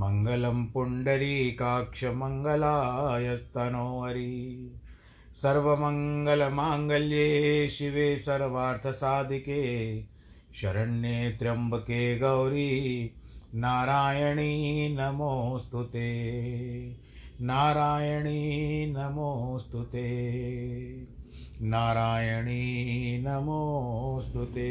मङ्गलं पुण्डरीकाक्षमङ्गलायस्तनोहरि सर्वमङ्गलमाङ्गल्ये शिवे सर्वार्थसाधिके शरण्ये त्र्यम्बके गौरी नारायणी नमोऽस्तु ते नारायणी नमोऽस्तु ते नारायणी नमोऽस्तु ते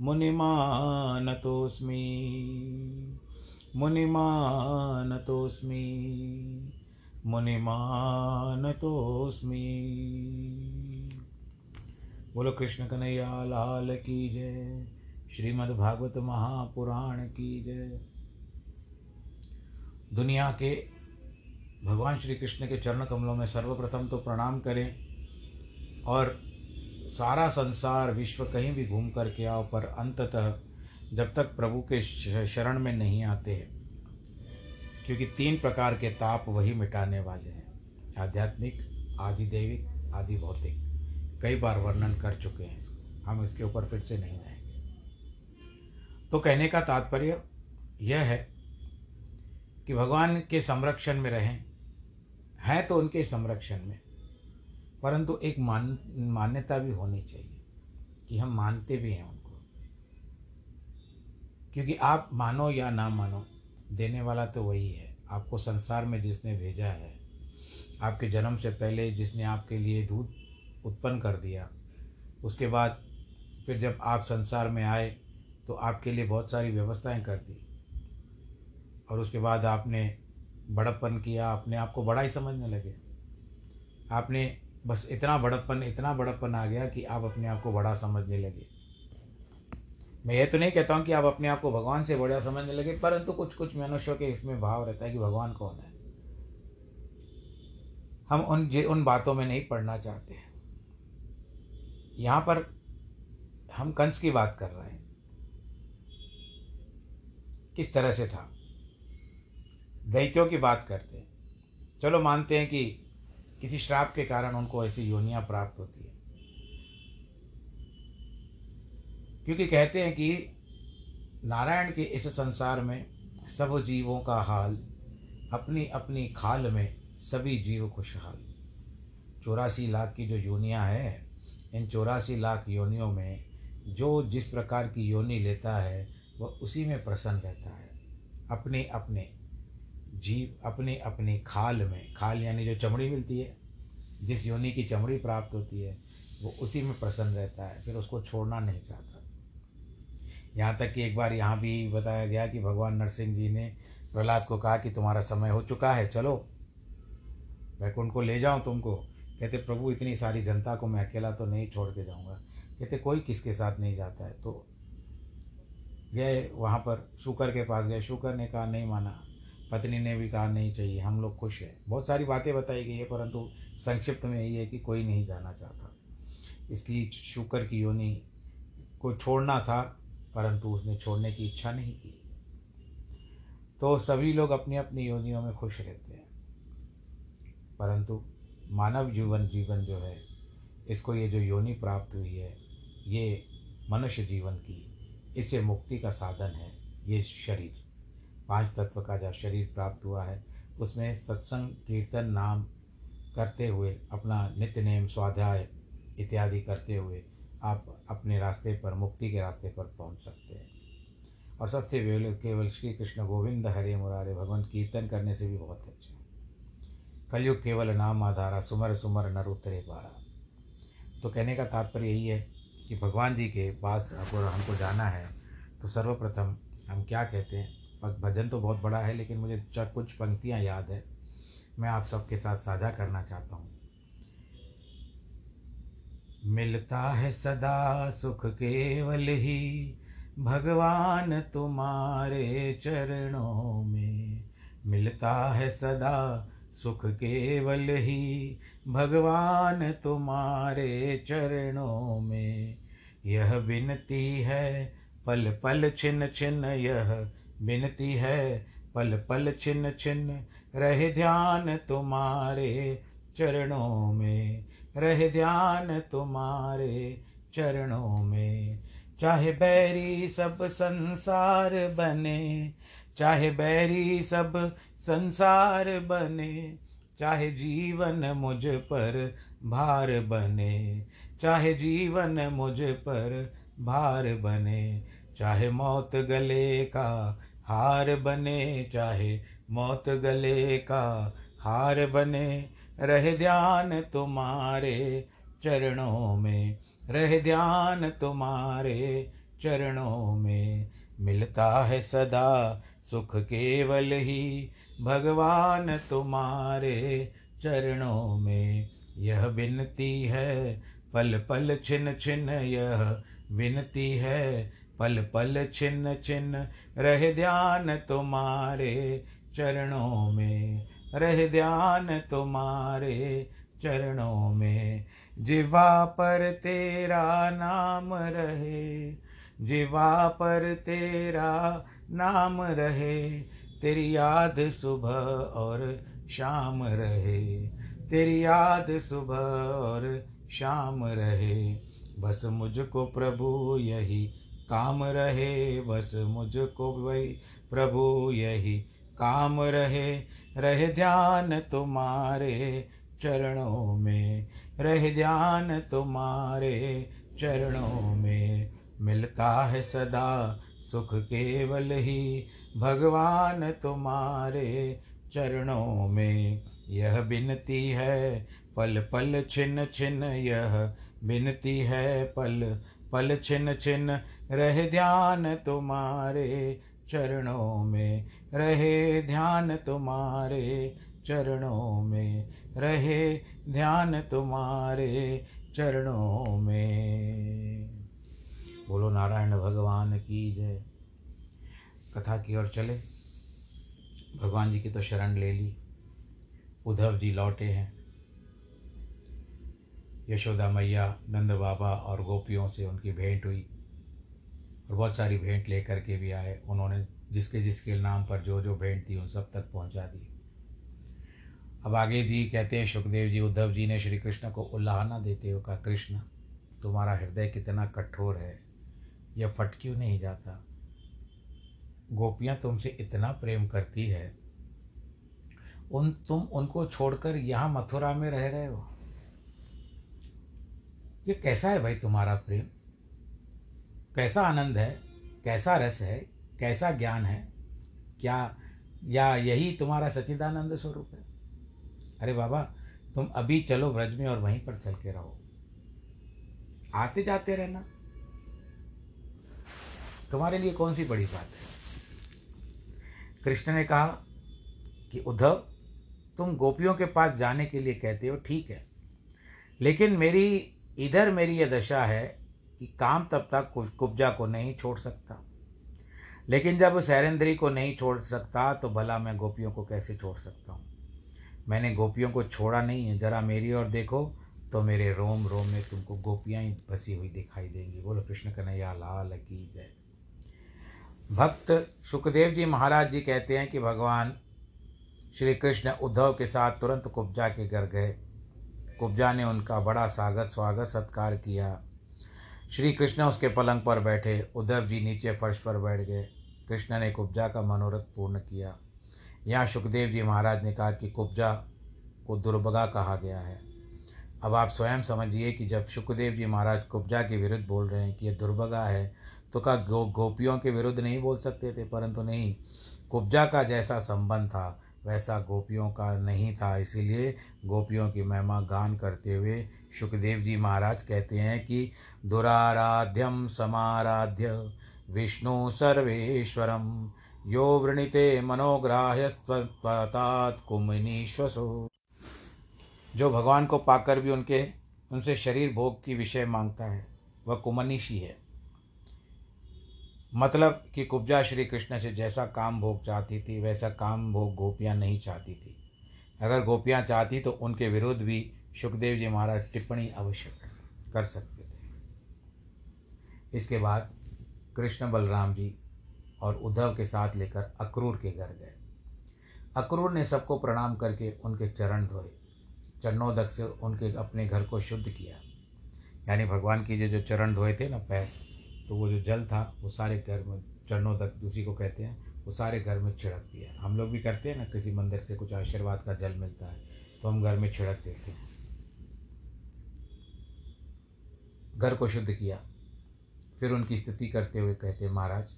मुनिमानतोऽस्मि। मुनिमानतोऽस्मि। मुनिमानतोऽस्मि। बोलो कृष्ण कन्हैया, लाल की जय। श्रीमद् भागवत महापुराण की जय। दुनिया के भगवान श्री कृष्ण के चरण कमलों में सर्वप्रथम तो प्रणाम करें और सारा संसार विश्व कहीं भी घूम कर के आओ, पर अंततः जब तक प्रभु के शरण में नहीं आते हैं, क्योंकि तीन प्रकार के ताप वही मिटाने वाले हैं। आध्यात्मिक आदि दैविक आदि भौतिक कई बार वर्णन कर चुके हैं इसको। हम इसके ऊपर फिर से नहीं आएँगे। तो कहने का तात्पर्य यह है कि भगवान के संरक्षण में रहें। हैं तो उनके संरक्षण में। परंतु एक मान, मान्यता भी होनी चाहिए कि हम मानते भी हैं उनको। क्योंकि आप मानो या ना मानो, देने वाला तो वही है। आपको संसार में जिसने भेजा है, आपके जन्म से पहले जिसने आपके लिए दूध उत्पन्न कर दिया, उसके बाद फिर जब आप संसार में आए तो आपके लिए बहुत सारी व्यवस्थाएँ कर दी। और उसके बाद आपने बड़प्पन किया, अपने आप को बड़ा ही समझने लगे। आपने बस इतना बड़प्पन इतना बड़प्पन आ गया कि आप अपने आप को बड़ा समझने लगे। मैं ये तो नहीं कहता हूँ कि आप अपने आप को भगवान से बड़ा समझने लगे, परंतु कुछ कुछ मनुष्यों के इसमें भाव रहता है कि भगवान कौन है? हम उन उन बातों में नहीं पढ़ना चाहते यहाँ पर हम कंस की बात कर रहे हैं। किस तरह से था? दैत्यों की बात करते हैं। चलो मानते हैं कि किसी श्राप के कारण उनको ऐसी योनियाँ प्राप्त होती है। क्योंकि कहते हैं कि नारायण के इस संसार में सब जीवों का हाल अपनी अपनी खाल में सभी जीव खुशहाल। चौरासी लाख की जो योनियाँ हैं, इन चौरासी लाख योनियों में जो जिस प्रकार की योनि लेता है, वह उसी में प्रसन्न रहता है। अपने अपने जीव अपनी अपनी खाल में, खाल यानी जो चमड़ी मिलती है, जिस योनि की चमड़ी प्राप्त होती है, वो उसी में प्रसन्न रहता है, फिर उसको छोड़ना नहीं चाहता। यहाँ तक कि एक बार यहाँ भी बताया गया कि भगवान नरसिंह जी ने प्रहलाद को कहा कि तुम्हारा समय हो चुका है, चलो। वैकुंठ को ले जाऊँ तुमको? कहते, प्रभु, इतनी सारी जनता को मैं अकेला तो नहीं छोड़ के जाऊँगा। कहते, कोई किसके साथ नहीं जाता है? तो गए वहाँ पर, शुकर के पास गए। शुकर ने कहा, नहीं माना पत्नी ने भी कहा, नहीं चाहिए, हम लोग खुश हैं। बहुत सारी बातें बताई गई है, परंतु संक्षिप्त में यही है कि कोई नहीं जाना चाहता। इसकी शुक्र की योनि को छोड़ना था, परंतु उसने छोड़ने की इच्छा नहीं की। तो सभी लोग अपनी अपनी योनियों में खुश रहते हैं। परंतु मानव जीवन जीवन जो है, इसको ये जो योनि प्राप्त हुई है, ये मनुष्य जीवन की इससे मुक्ति का साधन है, ये शरीर। पाँच तत्व का जो शरीर प्राप्त हुआ है, उसमें सत्संग, कीर्तन, नाम करते हुए, अपना नित्य नेम, स्वाध्याय इत्यादि करते हुए आप अपने रास्ते पर, मुक्ति के रास्ते पर पहुँच सकते हैं। और सबसे केवल श्री कृष्ण गोविंद हरे मुरारे, भगवान कीर्तन करने से भी बहुत अच्छा है। कलयुग केवल नाम आधारा, सुमर सुमर नर उतरे पारा तो कहने का तात्पर्य यही है कि भगवान जी के पास अगर हमको जाना है तो सर्वप्रथम हम क्या कहते हैं? भजन तो बहुत बड़ा है, लेकिन मुझे कुछ पंक्तियाँ याद है। मैं आप सबके साथ साझा करना चाहता हूँ। मिलता है सदा सुख केवल ही, भगवान तुम्हारे चरणों में। मिलता है सदा सुख केवल ही, भगवान तुम्हारे चरणों में। यह विनती है पल पल छिन छिन यह विनती है, पल पल छिन छिन, रहे ध्यान तुम्हारे चरणों में, रहे ध्यान तुम्हारे चरणों में। चाहे बैरी सब संसार बने, चाहे बैरी सब संसार बने, चाहे जीवन मुझ पर भार बने, चाहे जीवन मुझ पर भार बने, चाहे मौत गले का हार बने चाहे मौत गले का, हार बने, रह ध्यान तुम्हारे चरणों में, रह ध्यान तुम्हारे चरणों में, मिलता है सदा सुख केवल ही, भगवान तुम्हारे चरणों में, यह विनती है, पल पल छिन छिन यह विनती है पल पल छिन छिन रह ध्यान तुम्हारे चरणों में, रह ध्यान तुम्हारे चरणों में। जिवा पर तेरा नाम रहे, जिवा पर तेरा नाम रहे, तेरी याद सुबह और शाम रहे, तेरी याद सुबह और शाम रहे। बस मुझको प्रभु यही काम रहे, बस मुझको वही प्रभु यही काम रहे। रहे ध्यान तुम्हारे चरणों में, रह ध्यान तुम्हारे चरणों में। मिलता है सदा सुख केवल ही, भगवान तुम्हारे चरणों में। यह बिनती है पल पल छिन छिन, यह बिनती है पल पल छिन छिन रह ध्यान तुम्हारे चरणों में, रहे ध्यान तुम्हारे चरणों में, रहे ध्यान तुम्हारे चरणों में। बोलो, नारायण भगवान की जय। कथा की ओर चले। भगवान जी की तो शरण ले ली। उद्धव जी लौटे हैं। यशोदा मैया, नंद बाबा और गोपियों से उनकी भेंट हुई। और बहुत सारी भेंट लेकर के भी आए। उन्होंने जिसके जिसके नाम पर जो जो भेंट थी, उन सब तक पहुँचा दी। अब आगे जी कहते हैं सुखदेव जी, उद्धव जी ने श्री कृष्ण को उल्लाहना देते हुए कहा, कृष्ण, तुम्हारा हृदय कितना कठोर है। यह फट क्यों नहीं जाता? गोपियाँ तुमसे इतना प्रेम करती है। उन, तुम उनको छोड़कर यहाँ मथुरा में रह रहे हो। ये कैसा है भाई तुम्हारा प्रेम? कैसा आनंद है, कैसा रस है, कैसा ज्ञान है, क्या, या यही तुम्हारा सच्चिदानंद स्वरूप है? अरे बाबा, तुम अभी चलो ब्रज में और वहीं पर चल के रहो। आते जाते रहना। तुम्हारे लिए कौन सी बड़ी बात है? कृष्ण ने कहा कि उद्धव, तुम गोपियों के पास जाने के लिए कहते हो, ठीक है। लेकिन मेरी, इधर मेरी यह दशा है कि काम तब तक कुब्जा को नहीं छोड़ सकता। लेकिन जब उस हैरेंद्री को नहीं छोड़ सकता तो भला मैं गोपियों को कैसे छोड़ सकता हूँ? मैंने गोपियों को छोड़ा नहीं है। जरा मेरी ओर देखो तो मेरे रोम रोम में तुमको गोपियाँ ही बसी हुई दिखाई देंगी। बोलो, कृष्ण कन्हैया, लाल की जय। भक्त सुखदेव जी महाराज जी कहते हैं कि भगवान श्री कृष्ण उद्धव के साथ तुरंत कुब्जा के घर गए। कुब्जा ने उनका बड़ा स्वागत स्वागत सत्कार किया। श्री कृष्ण उसके पलंग पर बैठे, उद्धव जी नीचे फर्श पर बैठ गए। कृष्ण ने कुब्जा का मनोरथ पूर्ण किया। यहाँ सुखदेव जी महाराज ने कहा कि कुब्जा को दुर्भगा कहा गया है। अब आप स्वयं समझिए कि जब सुखदेव जी महाराज कुब्जा के विरुद्ध बोल रहे हैं कि यह दुर्भगा है तो का गो गोपियों के विरुद्ध नहीं बोल सकते थे, परंतु नहीं, कुब्जा का जैसा संबंध था वैसा गोपियों का नहीं था। इसीलिए गोपियों की महिमा गान करते हुए सुखदेव जी महाराज कहते हैं कि दुराराध्यम समाराध्य विष्णु सर्वेश्वरम यो वृणीते मनोग्राह्य जो भगवान को पाकर भी उनके, उनसे शरीर भोग की विषय माँगता है, वह कुमनीषी है। मतलब कि कुब्जा श्री कृष्ण से जैसा काम भोग चाहती थी, वैसा काम भोग गोपियाँ नहीं चाहती थी। अगर गोपियाँ चाहती तो उनके विरुद्ध भी सुखदेव जी महाराज टिप्पणी अवश्य कर सकते थे। इसके बाद कृष्ण बलराम जी और उद्धव के साथ लेकर अक्रूर के घर गए। अक्रूर ने सबको प्रणाम करके उनके चरण धोए। चरणोदक से उनके अपने घर को शुद्ध किया। यानी भगवान की जो जो चरण धोए थे ना पैर तो वो जो जल था, वो सारे घर में, चरणों तक उसी को कहते हैं, वो सारे घर में छिड़क दिया हम लोग भी करते हैं ना, किसी मंदिर से कुछ आशीर्वाद का जल मिलता है तो हम घर में छिड़क देते हैं। घर को शुद्ध किया। फिर उनकी स्थिति करते हुए कहते महाराज,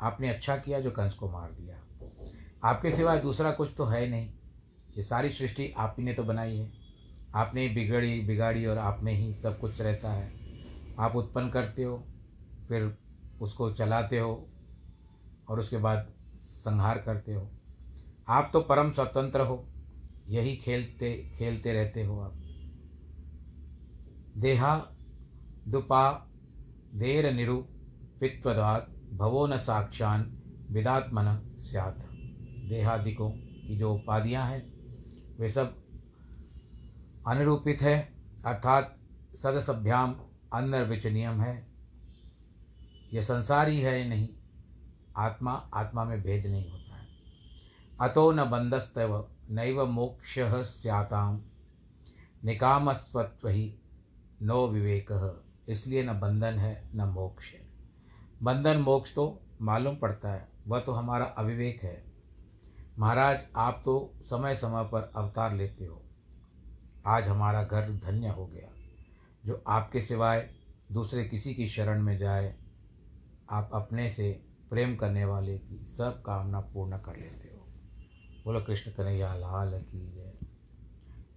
आपने अच्छा किया जो कंस को मार दिया। आपके सिवाय दूसरा कुछ तो है नहीं। ये सारी सृष्टि आप ही ने तो बनाई है। आपने ही बिगड़ी, बिगाड़ी और आप में ही सब कुछ रहता है। आप उत्पन्न करते हो फिर उसको चलाते हो और उसके बाद संहार करते हो। आप तो परम स्वतंत्र हो, यही खेलते खेलते रहते हो आप। देहा दुपा देर निरूपित्वदात भवो न साक्षान विदात्मन स्यात्। देहादिकों की जो उपाधियाँ हैं, वे सब अनुरूपित है, अर्थात सदसभ्याम नियम है। यह संसार ही है नहीं? आत्मा आत्मा में भेद नहीं होता है। अतो न बंधस्तव, नैव मोक्ष स्याताम निकामस्वत्व ही नो विवेक। इसलिए न बंधन है, न मोक्ष है। बंधन, मोक्ष तो मालूम पड़ता है। वह तो हमारा अविवेक है। महाराज, आप तो समय समय पर अवतार लेते हो। आज हमारा घर धन्य हो गया। जो आपके सिवाय दूसरे किसी की शरण में जाए आप अपने से प्रेम करने वाले की सब कामना पूर्ण कर लेते हो। बोलो, कृष्ण कन्हैया, लाल की जय।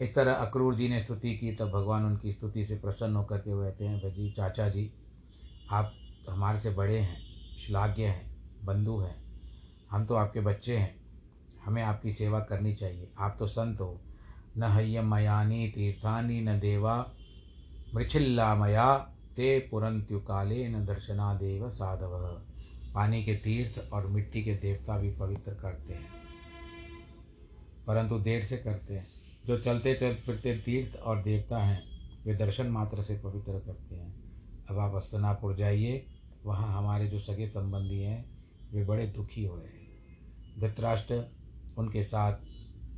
इस तरह अक्रूर जी ने स्तुति की, तब भगवान उनकी स्तुति से प्रसन्न होकर के कहते हैं। भाजी चाचा जी, आप हमारे से बड़े हैं, श्लाघ्य हैं, बंधु हैं। हम तो आपके बच्चे हैं। हमें आपकी सेवा करनी चाहिए। आप तो संत हो। न हय्यम मयानी तीर्थानी न देवा मृछिल्ला मया ते पुरंत्युकाले न दर्शनादेव साधव। पानी के तीर्थ और मिट्टी के देवता भी पवित्र करते हैं। परंतु देर से करते हैं। जो चलते चल फिरते तीर्थ और देवता हैं, वे दर्शन मात्र से पवित्र करते हैं। अब आप अस्तनापुर जाइए। वहाँ हमारे जो सगे संबंधी हैं, वे बड़े दुखी हो रहे हैं। धृतराष्ट्र, उनके साथ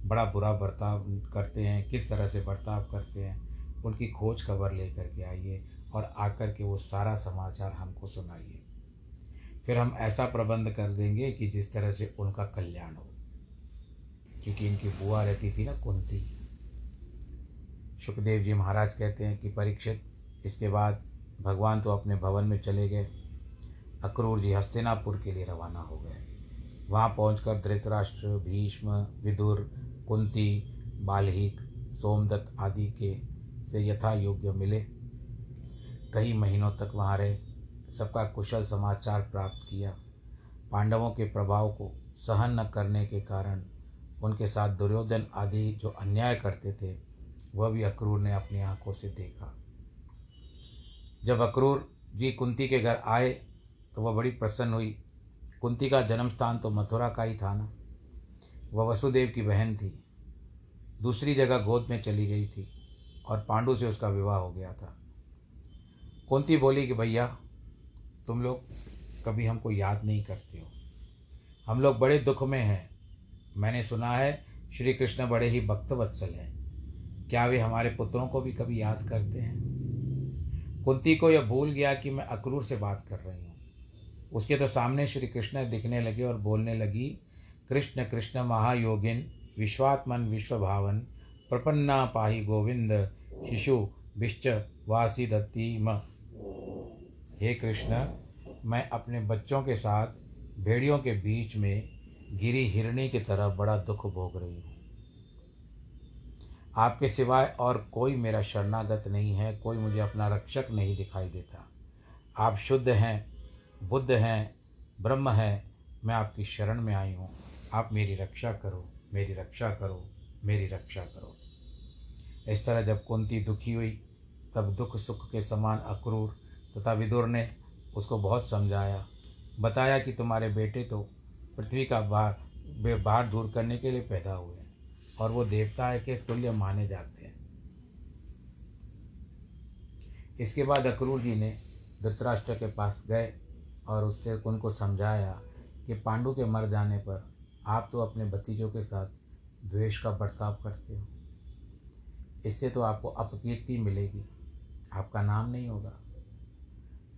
बड़ा बुरा बर्ताव करते हैं। किस तरह से बर्ताव करते हैं, उनकी खोज खबर लेकर के आइए। और आकर के वो सारा समाचार हमको सुनाइए। फिर हम ऐसा प्रबंध कर देंगे कि जिस तरह से उनका कल्याण हो। क्योंकि इनकी बुआ रहती थी ना कुंती। सुखदेव जी महाराज कहते हैं कि परीक्षित, इसके बाद भगवान तो अपने भवन में चले गए। अक्रूर जी हस्तिनापुर के लिए रवाना हो गए। वहाँ पहुंचकर धृतराष्ट्र, भीष्म, विदुर, कुंती, बाल्हिक, सोमदत्त आदि के से यथा योग्य मिले। कई महीनों तक वहाँ रहे, सबका कुशल समाचार प्राप्त किया। पांडवों के प्रभाव को सहन न करने के कारण उनके साथ दुर्योधन आदि जो अन्याय करते थे, वह भी अक्रूर ने अपनी आँखों से देखा। जब अक्रूर जी कुंती के घर आए तो वह बड़ी प्रसन्न हुई। कुंती का जन्म स्थान तो मथुरा का ही था ना? वह वसुदेव की बहन थी। दूसरी जगह गोद में चली गई थी और पांडु से उसका विवाह हो गया था। कुंती बोली कि भैया, तुम लोग कभी हमको याद नहीं करते हो। हम लोग बड़े दुख में हैं। मैंने सुना है, श्री कृष्ण बड़े ही भक्तवत्सल हैं। क्या वे हमारे पुत्रों को भी कभी याद करते हैं? कुंती को यह भूल गया कि मैं अक्रूर से बात कर रही हूँ। उसके तो सामने श्री कृष्ण दिखने लगे और बोलने लगी, कृष्ण कृष्ण महायोगिन, विश्वात्मन विश्वभावन, प्रपन्ना पाही गोविंद, शिशु विश्च वासी दत्ती म हे कृष्ण, मैं अपने बच्चों के साथ भेड़ियों के बीच में गिरी हिरणी की तरह बड़ा दुख भोग रही हूँ। आपके सिवाय और कोई मेरा शरणागत नहीं है, कोई मुझे अपना रक्षक नहीं दिखाई देता। आप शुद्ध हैं, बुद्ध हैं, ब्रह्म हैं, मैं आपकी शरण में आई हूँ। आप मेरी रक्षा करो, मेरी रक्षा करो, मेरी रक्षा करो। इस तरह जब कुंती दुखी हुई, तब दुख सुख के समान अक्रूर तथा विदुर ने उसको बहुत समझाया। बताया कि तुम्हारे बेटे तो पृथ्वी का भार भार दूर करने के लिए पैदा हुए हैं और वो देवता है के तुल्य माने जाते हैं। इसके बाद अक्रूर जी ने धृतराष्ट्र के पास गए और उससे, उनको समझाया कि पांडु के मर जाने पर आप तो अपने भतीजों के साथ द्वेष का बर्ताव करते हो। इससे तो आपको अपकीर्ति मिलेगी। आपका नाम नहीं होगा।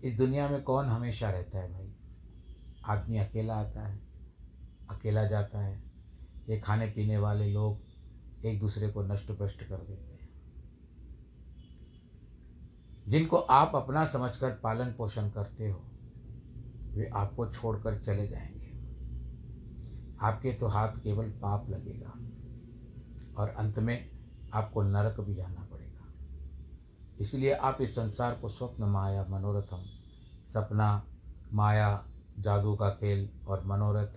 इस दुनिया में कौन हमेशा रहता है भाई? आदमी अकेला आता है, अकेला जाता है। ये खाने पीने वाले लोग एक दूसरे को नष्ट भ्रष्ट कर देते हैं। जिनको आप अपना समझकर पालन पोषण करते हो, वे आपको छोड़कर चले जाएँगे। आपके तो हाथ केवल पाप लगेगा और अंत में आपको नरक भी जाना पड़ेगा। इसलिए आप इस संसार को स्वप्न माया मनोरथम, सपना, माया, जादू का खेल और मनोरथ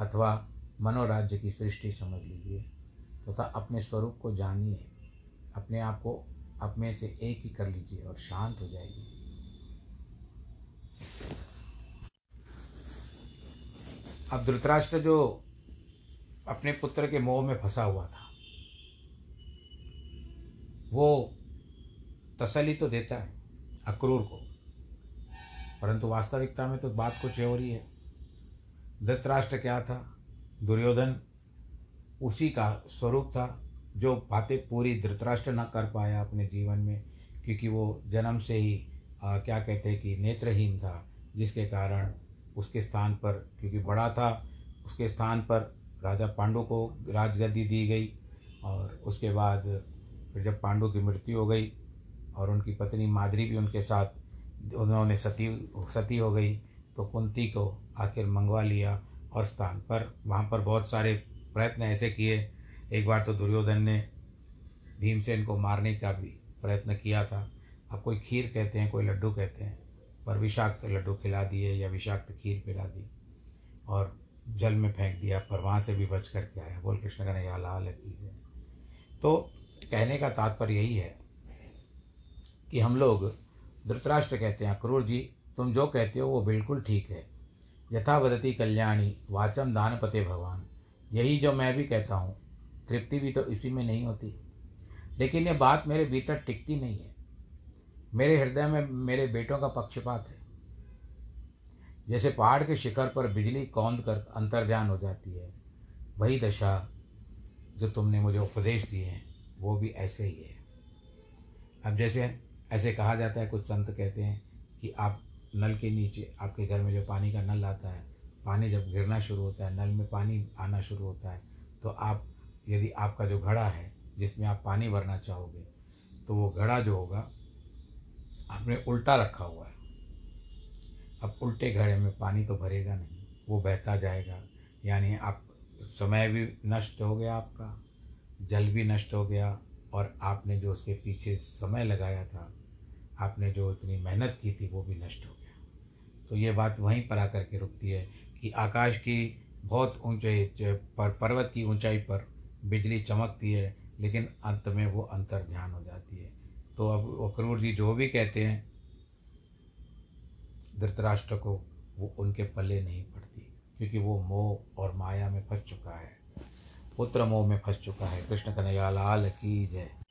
अथवा मनोराज्य की सृष्टि समझ लीजिए। तथा तो अपने स्वरूप को जानिए। अपने आप को में से एक ही कर लीजिए और शांत हो जाइए। अब धृतराष्ट्र जो अपने पुत्र के मोह में फंसा हुआ था, वो तसली तो देता है अक्रूर को। परंतु वास्तविकता में तो बात कुछ हो रही है। धृतराष्ट्र क्या था? दुर्योधन उसी का स्वरूप था जो बातें पूरी धृतराष्ट्र न कर पाया अपने जीवन में क्योंकि वो जन्म से ही आ, क्या कहते हैं कि नेत्रहीन था जिसके कारण उसके स्थान पर क्योंकि बड़ा था उसके स्थान पर राजा पांडु को राजगद्दी दी गई और उसके बाद फिर जब पांडु की मृत्यु हो गई और उनकी पत्नी माद्री भी उनके साथ, उन्होंने सती सती हो गई तो कुंती को आखिर मंगवा लिया और स्थान पर, वहाँ पर बहुत सारे प्रयत्न ऐसे किए। एक बार तो दुर्योधन ने भीमसेन को मारने का भी प्रयत्न किया था। अब कोई खीर कहते हैं, कोई लड्डू कहते हैं, पर विषाक्त लड्डू खिला दिए या विषाक्त खीर पिला दी और जल में फेंक दिया, पर वहाँ से भी बच करके आया। बोल, कृष्ण का या लाल की है। तो कहने का तात्पर्य यही है कि हम लोग धृतराष्ट्र कहते हैं, अक्रूर जी, तुम जो कहते हो वो बिल्कुल ठीक है। यथावदती कल्याणी, वाचम दानपते भगवान। यही जो मैं भी कहता हूँ, तृप्ति भी तो इसी में नहीं होती। लेकिन ये बात मेरे भीतर टिकती नहीं है। मेरे हृदय में मेरे बेटों का पक्षपात है। जैसे पहाड़ के शिखर पर बिजली कौंद कर अंतर्जान हो जाती है, वही दशा जो तुमने मुझे उपदेश दिए हैं, वो भी ऐसे ही है। अब जैसे ऐसे कहा जाता है, कुछ संत कहते हैं कि आप नल के नीचे, आपके घर में जो पानी का नल आता है, पानी जब गिरना शुरू होता है, नल में पानी आना शुरू होता है तो आप, यदि आपका जो घड़ा है, जिसमें आप पानी भरना चाहोगे तो वो घड़ा जो होगा, आपने उल्टा रखा हुआ है। अब उल्टे घड़े में पानी तो भरेगा नहीं, वो बहता जाएगा। यानी आप, समय भी नष्ट हो गया आपका, जल भी नष्ट हो गया, और आपने जो उसके पीछे समय लगाया था आपने जो इतनी मेहनत की थी, वो भी नष्ट हो गया। तो ये बात वहीं पर आकर के रुकती है कि आकाश की बहुत ऊँचे पर, पर्वत की ऊंचाई पर बिजली चमकती है, लेकिन अंत में वो अंतर ध्यान हो जाती है। तो अब अक्रूर जी जो भी कहते हैं, धृतराष्ट्र को वो उनके पल्ले नहीं पड़ती, क्योंकि वो मोह और माया में फंस चुका है। पुत्र मोह में फंस चुका है। कृष्ण कन्हैया लाल की जय।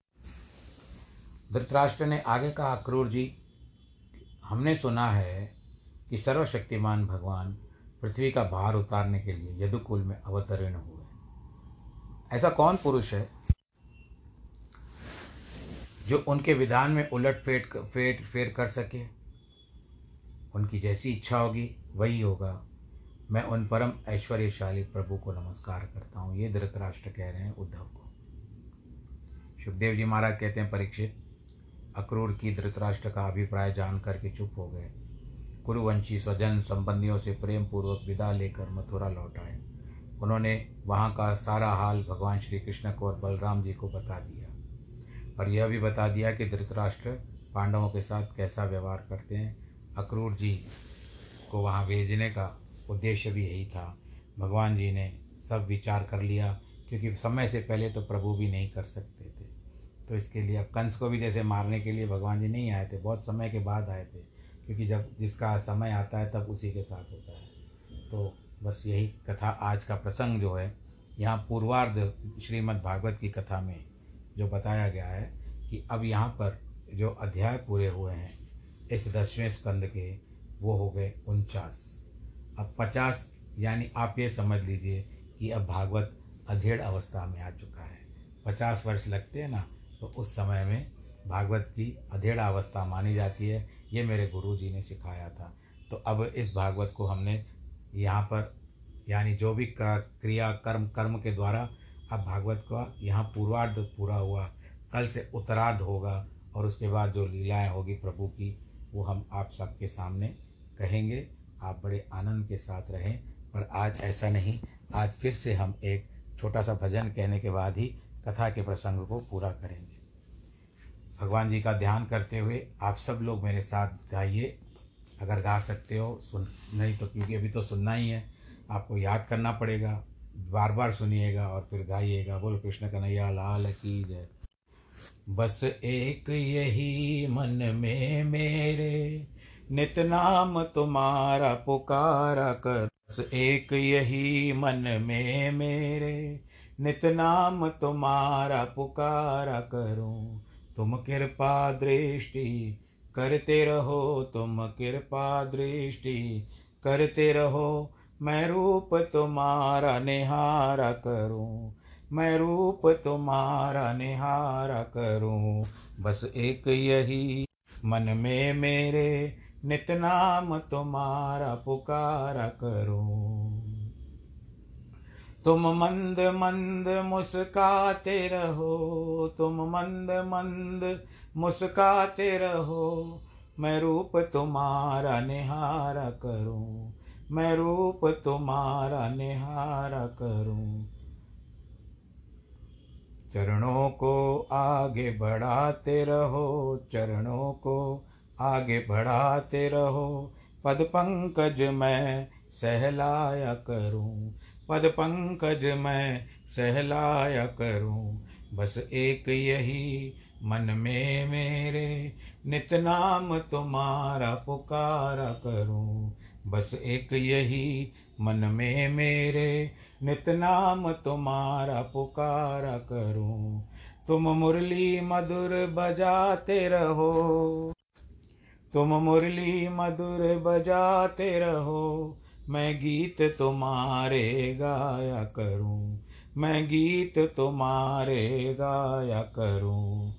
धृतराष्ट्र ने आगे कहा अक्रूर जी, हमने सुना है कि सर्वशक्तिमान भगवान पृथ्वी का भार उतारने के लिए यदुकुल में अवतरण हुए ऐसा कौन पुरुष है जो उनके विधान में उलट फेट फेट, फेर कर सके? उनकी जैसी इच्छा होगी, वही होगा। मैं उन परम ऐश्वर्यशाली प्रभु को नमस्कार करता हूँ। ये धृतराष्ट्र कह रहे हैं उद्धव को। सुखदेव जी महाराज कहते हैं, परीक्षित अक्रूर की धृतराष्ट्र का अभिप्राय जान करके चुप हो गए। कुरुवंशी स्वजन संबंधियों से प्रेम पूर्वक विदा लेकर मथुरा लौट आए। उन्होंने वहाँ का सारा हाल भगवान श्री कृष्ण को और बलराम जी को बता दिया। और यह भी बता दिया कि धृतराष्ट्र पांडवों के साथ कैसा व्यवहार करते हैं, अक्रूर जी को वहाँ भेजने का उद्देश्य भी यही था। भगवान जी ने सब विचार कर लिया, क्योंकि समय से पहले तो प्रभु भी नहीं कर सकते थे। तो इसके लिए अब कंस को भी जैसे मारने के लिए भगवान जी नहीं आए थे, बहुत समय के बाद आए थे, क्योंकि जब जिसका समय आता है तब उसी के साथ होता है। तो बस यही कथा आज का प्रसंग जो है, यहाँ पूर्वार्ध श्रीमद् भागवत की कथा में जो बताया गया है कि अब यहाँ पर जो अध्याय पूरे हुए हैं, इस दसवें स्कंद के, वो हो गए उनचास। अब पचास यानी आप ये समझ लीजिए कि अब भागवत अधेड़ अवस्था में आ चुका है। पचास वर्ष लगते हैं ना तो उस समय में भागवत की अधेड़ा अवस्था मानी जाती है। ये मेरे गुरु जी ने सिखाया था। तो अब इस भागवत को हमने यहाँ पर, यानी जो भी क्रिया, कर्म कर्म के द्वारा अब भागवत का यहाँ पूर्वार्ध पूरा हुआ। कल से उत्तरार्ध होगा और उसके बाद जो लीलाएँ होगी प्रभु की, वो हम आप सबके सामने कहेंगे। आप बड़े आनंद के साथ रहें, पर आज ऐसा नहीं। आज फिर से हम एक छोटा सा भजन कहने के बाद ही कथा के प्रसंग को पूरा करेंगे। भगवान जी का ध्यान करते हुए आप सब लोग मेरे साथ गाइए। अगर गा सकते हो, सुन, नहीं तो क्योंकि अभी तो सुनना ही है। आपको याद करना पड़ेगा। बार बार सुनिएगा और फिर गाइएगा। बोलो, कृष्ण कन्हैया, लाल की जय। बस एक यही मन में मेरे, नित नाम तुम्हारा पुकारा कर। बस एक यही मन में मेरे, नित नाम तुम्हारा पुकारा करूँ। तुम कृपा दृष्टि करते रहो, तुम कृपा दृष्टि करते रहो। मैं रूप तुम्हारा निहारा करूँ, मैं रूप तुम्हारा निहारा करूँ। बस एक यही, मन में मेरे नित नाम तुम्हारा पुकारा करूँ। तुम मंद मंद मुस्काते रहो, तुम मंद मंद मुस्काते रहो। मैं रूप तुम्हारा निहारा करूँ, मैं रूप तुम्हारा निहारा करूँ। चरणों को आगे बढ़ाते रहो, चरणों को आगे बढ़ाते रहो। पद पंकज मैं सहलाया करूँ पद पंकज मैं सहलाया करूँ। बस एक यही, मन में मेरे, नित नाम तुम्हारा पुकारा करूँ। बस एक यही, मन में मेरे, नित नाम तुम्हारा पुकारा करूँ। तुम मुरली मधुर बजाते रहो। तुम मुरली मधुर बजाते रहो। मैं गीत तुम्हारे गाया करूँ। मैं गीत तुम्हारे गाया करूँ।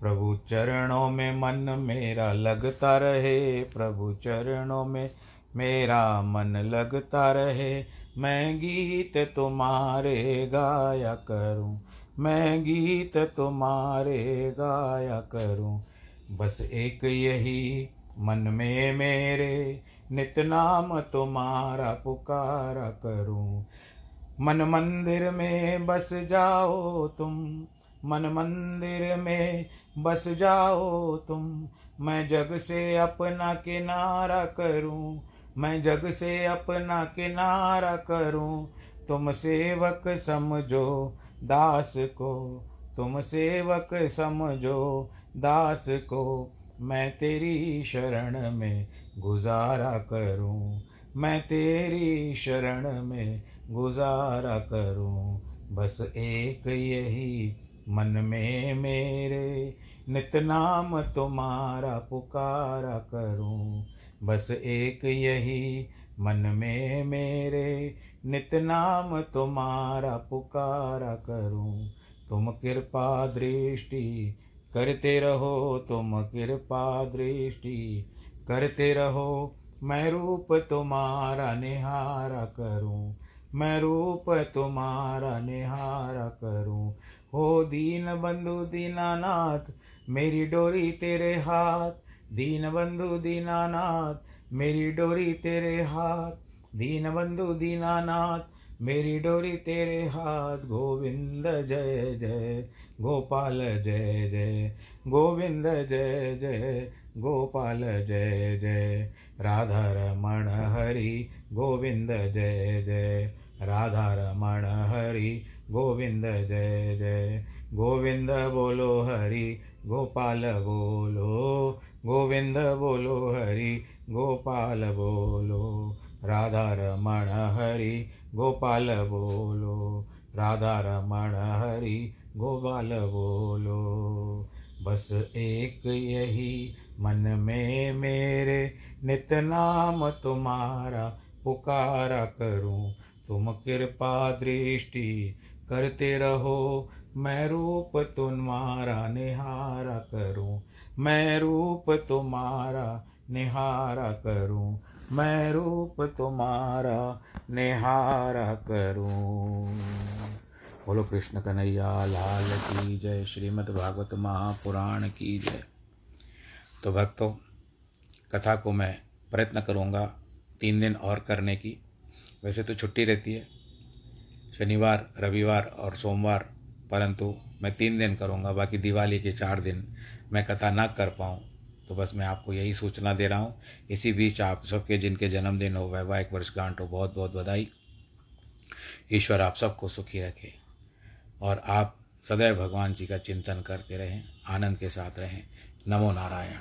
प्रभु चरणों में मन मेरा लगता रहे। प्रभु चरणों में मेरा मन लगता रहे। मैं गीत तुम्हारे गाया करूँ। मैं गीत तुम्हारे गाया करूँ। बस एक यही, मन में मेरे। नित नाम तुम्हारा पुकारा करूँ। मन मंदिर में बस जाओ तुम, मन मंदिर में बस जाओ तुम। मैं जग से अपना किनारा करूँ, मैं जग से अपना किनारा करूँ। तुम सेवक समझो दास को, तुम सेवक समझो दास को। मैं तेरी शरण में गुजारा करूँ, मैं तेरी शरण में गुजारा करूँ। बस एक यही, मन में मेरे नित नाम तुम्हारा पुकारा करूँ। बस एक यही, मन में मेरे नित नाम तुम्हारा पुकारा करूँ। तुम कृपा दृष्टि, करते रहो तुम कृपा दृष्टि। करते रहो, मैं रूप तुम्हारा निहारा करूँ, मैं रूप तुम्हारा निहारा करूँ। हो दीन बंधु दीनानाथ, मेरी डोरी तेरे हाथ। दीन बंधु दीनानाथ, मेरी डोरी तेरे हाथ। दीन बंधु दीनानाथ, मेरी डोरी तेरे हाथ। गोविंद जय जय, गोपाल जय जय, गोविंद जय जय। गोपाल जय जय। राधा रमण हरि गोविंद जय जय। राधा रमण हरि गोविंद जय जय। गोविंद बोलो हरि, गोपाल बोलो। गोविंद बोलो हरि, गोपाल बोलो। राधा रमण हरि, गोपाल बोलो। राधा रमण हरि, गोपाल बोलो। बस एक यही मन में मेरे नित नाम तुम्हारा पुकारा करूँ। तुम कृपा दृष्टि करते रहो, मैं रूप तुम्हारा निहारा करूँ। मैं रूप तुम्हारा निहारा करूँ। मैं रूप तुम्हारा निहारा करूँ। बोलो कृष्ण कन्हैया, लाल की जय श्रीमद् भागवत महापुराण की जय। तो भक्तों, कथा को मैं प्रयत्न करूँगा तीन दिन और करने की। वैसे तो छुट्टी रहती है, शनिवार, रविवार और सोमवार, परंतु मैं तीन दिन करूँगा, बाकी दिवाली के चार दिन मैं कथा ना कर पाऊँ। तो बस मैं आपको यही सूचना दे रहा हूँ, इसी बीच आप सबके जिनके जन्मदिन हो, वैवाहिक वर्षगांठ हो, बहुत बहुत बधाई। ईश्वर आप सबको सुखी रखे और आप सदैव भगवान जी का चिंतन करते रहें, आनंद के साथ रहें। नमो नारायण।